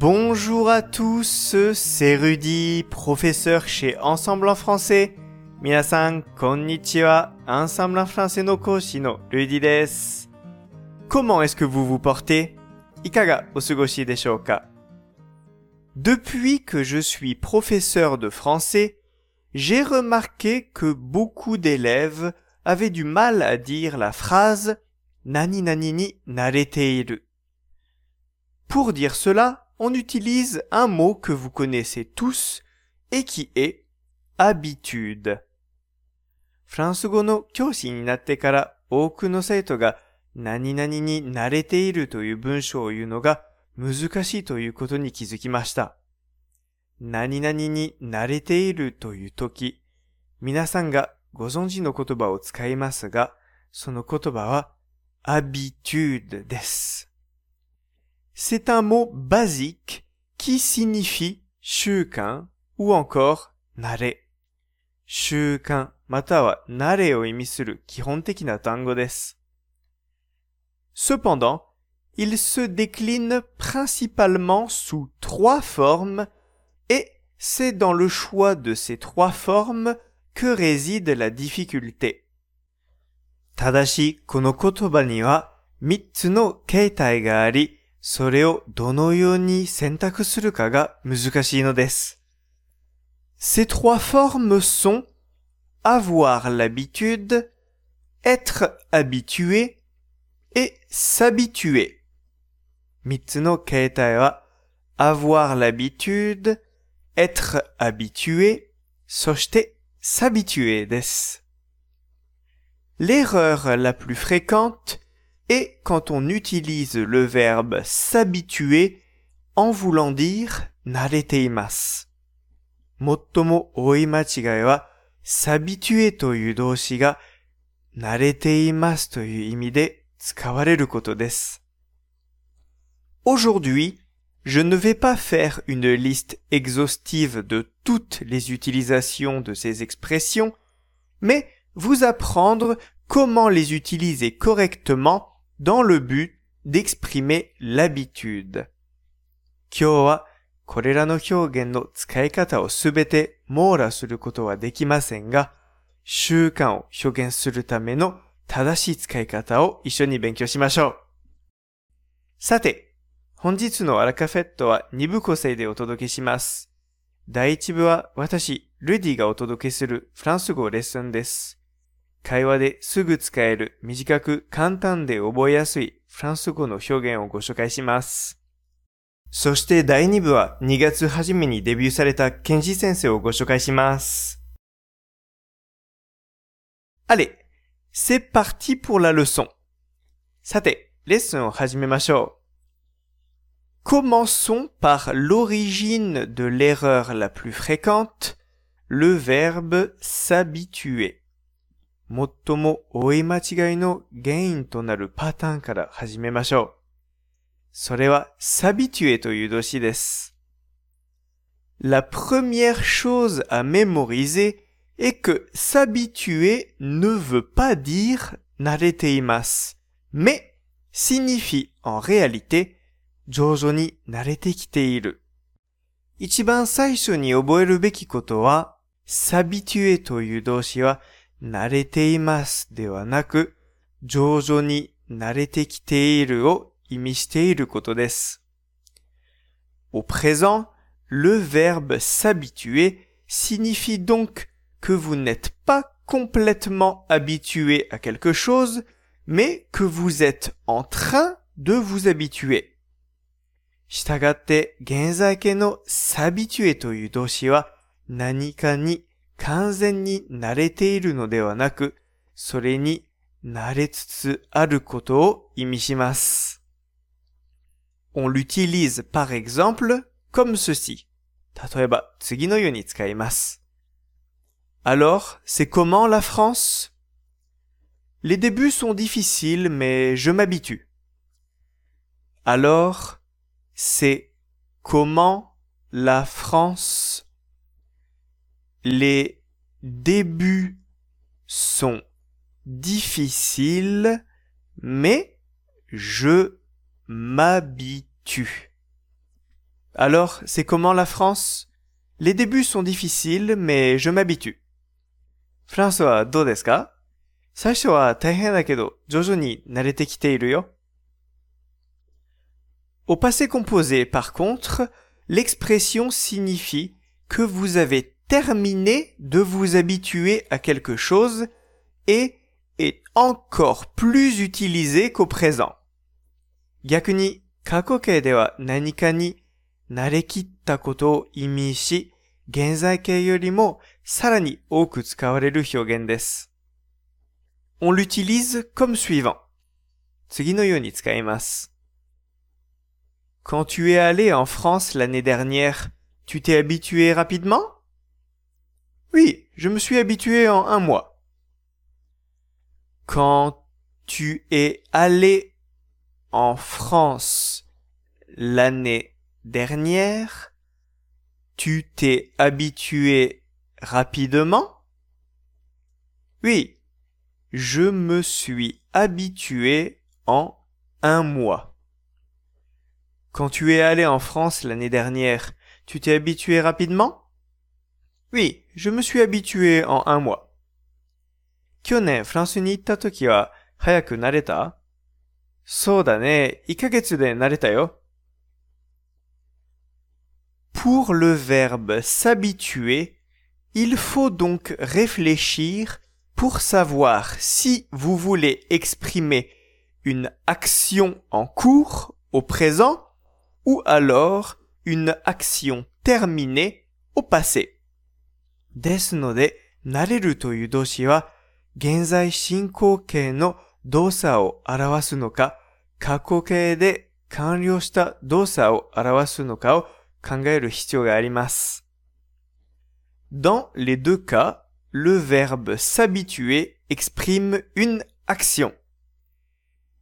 Bonjour à tous, c'est Rudy, professeur chez Ensemble en français. Minasan, konnichiwa, Ensemble en français no koshi no Rudy desu. Comment est-ce que vous vous portez? Ikaga osugoshi desho ka Depuis que je suis professeur de français, j'ai remarqué que beaucoup d'élèves avaient du mal à dire la phrase nani nani ni nareteiru. Pour dire cela, on utilise un mot que vous connaissez tous et qui est habitude. フランス語の教師になってから多くの生徒が何々に慣れているという文章を言うのが難しいということに気づきました。何々に慣れているというとき、皆さんがご存知の言葉を使いますが、その言葉は habitude です。c'est un mot basique qui signifie shukan ou encore nare. Shukan matawa. Cependant, il se décline principalement sous trois formes et c'est dans le choix de ces trois formes que réside la difficulté. Tadashi kono kotoba ni wa それをどのように選択するかが難しいのです。Ces trois formes sont avoir l'habitude, être habitué et s'habituer. 三つの形態は avoir l'habitude, être habitué, そして s'habituer です。L'erreur la plus fréquente et quand on utilise le verbe s'habituer en voulant dire nareteimas. Mottomo oi machigai wa s'habituer toyu nareteimas toyu imi de tsukawareru koto desu. Aujourd'hui, je ne vais pas faire une liste exhaustive de toutes les utilisations de ces expressions, mais vous apprendre comment les utiliser correctement dans le but d'exprimer l'habitude. 今日はこれらの表現の使い方をすべて網羅することはできませんが、習慣を表現するための正しい使い方を一緒に勉強しましょう。さて、本日のアラカフェットは2部構成でお届けします。第1部は私、ルディがお届けするフランス語レッスンです。会話ですぐ使える短く簡単で覚えやすいフランス語の表現をご紹介します。そして第2部は2月初めにデビューされたケンジ先生をご紹介します。Allez, c'est parti pour la leçon. さて、レッスンを始めましょう。Commençons par l'origine de l'erreur la plus fréquente, le verbe s'habituer. 最も多い間違いの原因となるパターンから始めましょう。それは s'habituer という動詞です。La première chose à mémoriser est que s'habituer ne veut pas dire 慣れています、mais signifie en réalité 徐々に慣れてきている。一番最初に覚えるべきことは s'habituer という動詞は 慣れていますではなく徐々に慣れてきているを意味していることです。Au présent, le verbe s'habituer signifie donc que vous n'êtes pas complètement habitué à quelque chose, mais que vous êtes en train de vous habituer. したがって、現在形の s'habituer という動詞は何かに 完全に慣れているのではなく、それに慣れつつあることを意味します。On l'utilise par exemple comme ceci. 例えば次のように使います。Alors, c'est comment la France Les débuts sont difficiles, mais je m'habitue. Alors, c'est comment la France Les débuts sont difficiles, mais je m'habitue. Alors, c'est comment la France Les débuts sont difficiles, mais je m'habitue. フランスはどうですか最初は大変だけど、徐々に慣れてきているよ。Au passé composé, par contre, l'expression signifie que vous avez terminé de vous habituer à quelque chose et est encore plus utilisé qu'au présent. 逆に過去形では何かに慣れきったことを意味し、現在形よりもさらに多く使われる表現です。On l'utilise comme suivant. 次のように使います。Quand tu es allé en France l'année dernière, tu t'es habitué rapidement? Oui, je me suis habitué en un mois. Quand tu es allé en France l'année dernière, tu t'es habitué rapidement? Oui, je me suis habitué en un mois. Quand tu es allé en France l'année dernière, tu t'es habitué rapidement? Oui, je me suis habitué en un mois. 去年フランスに行った時は早く慣れたそうだね。1ヶ月で慣れたよ。Pour le verbe s'habituer, il faut donc réfléchir pour savoir si vous voulez exprimer une action en cours au présent ou alors une action terminée au passé. ですので、慣れるという動詞は現在進行形の動作を表すのか、過去形で完了した動作を表すのかを考える必要があります。Dans les deux cas, le verbe s'habituer exprime une action.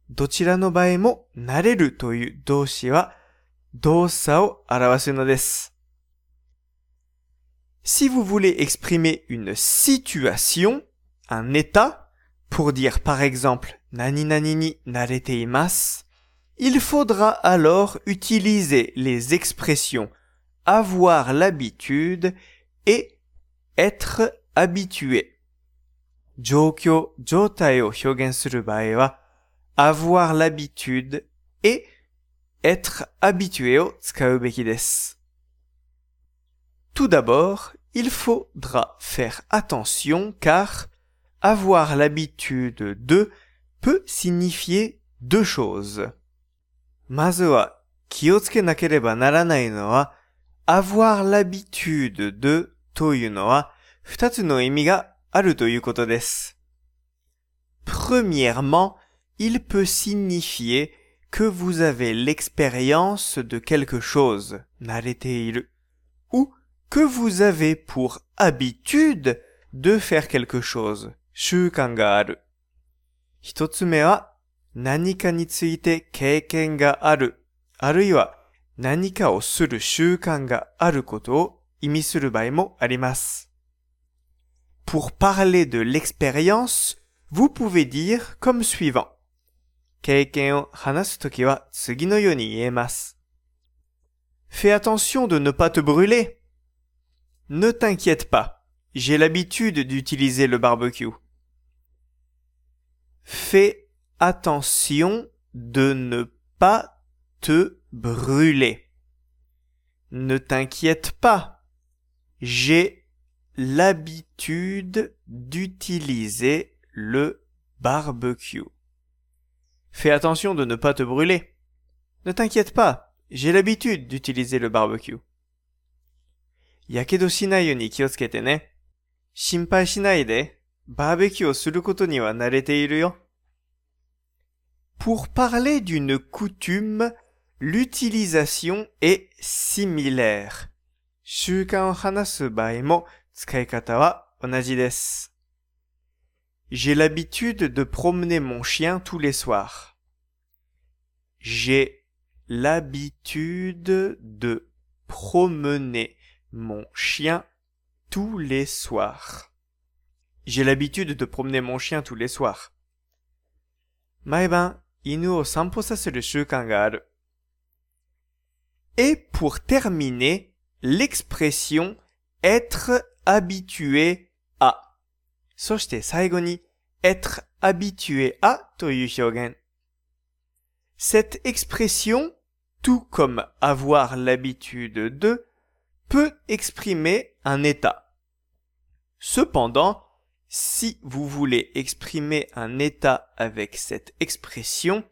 どちらの場合も、慣れるという動詞は動作を表すのです。Si vous voulez exprimer une situation, un état, pour dire par exemple nani nani ni narete imasu, il faudra alors utiliser les expressions avoir l'habitude et être habitué. Jokyo, avoir l'habitude et être habitué. Tout d'abord, il faudra faire attention car avoir l'habitude de peut signifier deux choses. Mazu wa kiotsuke nakereba naranai no wa avoir l'habitude de というのは二つの意味があるということです。Premièrement, il peut signifier que vous avez l'expérience de quelque chose, 慣れている, ou que vous avez pour habitude de faire quelque chose, 習慣がある。一つ目は、何かについて経験がある、あるいは何かをする習慣があることを意味する場合もあります。Pour parler de l'expérience, vous pouvez dire comme suivant. 経験を話すときは次のように言えます。Fais attention de ne pas te brûler. Ne t'inquiète pas. J'ai l'habitude d'utiliser le barbecue. Fais attention de ne pas te brûler. Ne t'inquiète pas. J'ai l'habitude d'utiliser le barbecue. Fais attention de ne pas te brûler. Ne t'inquiète pas, j'ai l'habitude d'utiliser le barbecue. Yakedo shinai yo ni kiyotsukete ne. Shinpai shinai de, barbecue o suru koto ni wa narete iru yo. Pour parler d'une coutume, l'utilisation est similaire. 習慣を話す場合も使い方は同じです。J'ai l'habitude de promener mon chien tous les soirs. J'ai l'habitude de promener mon chien tous les soirs. J'ai l'habitude de promener mon chien tous les soirs. Et pour terminer, l'expression être habitué à. être habitué à Cette expression, tout comme avoir l'habitude de, peut exprimer un état. Cependant, si vous voulez exprimer un état avec cette expression,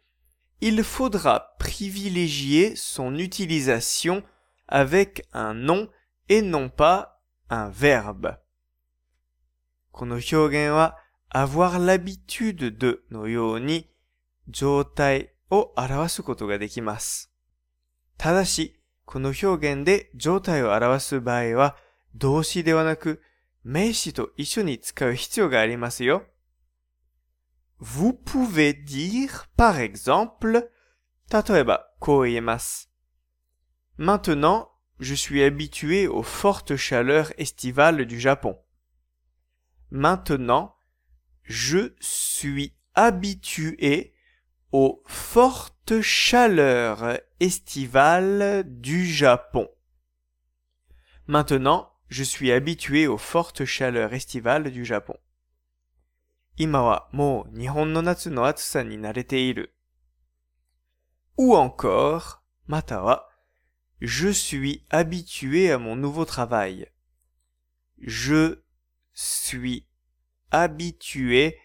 il faudra privilégier son utilisation avec un nom et non pas un verbe. この表現は avoir l'habitude de のように状態を表すことができます。ただし、 この表現で状態を表す場合は動詞ではなく名詞と一緒に使う必要がありますよ。Vous pouvez dire, par exemple, 例えば、こう言えます。Maintenant, je suis habitué aux fortes chaleurs estivales du Japon. Maintenant, je suis habitué aux fortes chaleurs estivale du Japon. Maintenant, je suis habitué aux fortes chaleurs estivales du Japon. Ou encore, matawa, je suis habitué à mon nouveau travail. Je suis habitué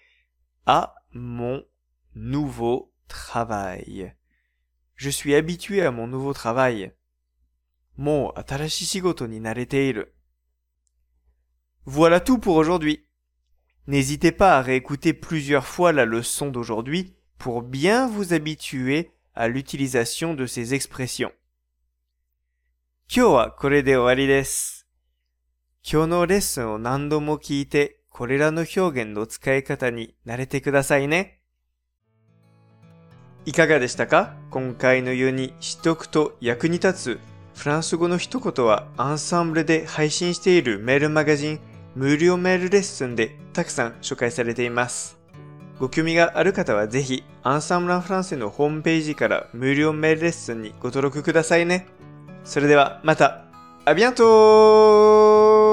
à mon nouveau travail. Je suis habitué à mon nouveau travail. もう新しい仕事に慣れている。voilà tout pour aujourd'hui. N'hésitez pas à réécouter plusieurs fois la leçon d'aujourd'hui pour bien vous habituer à l'utilisation de ces expressions. Kyo いかがでしたか？今回のように知っておくと役に立つフランス語の一言はアンサンブルで配信しているメールマガジン無料メールレッスンでたくさん紹介されています。ご興味がある方はぜひアンサンブルフランスのホームページから無料メールレッスンにご登録くださいね。それではまた。アビアントー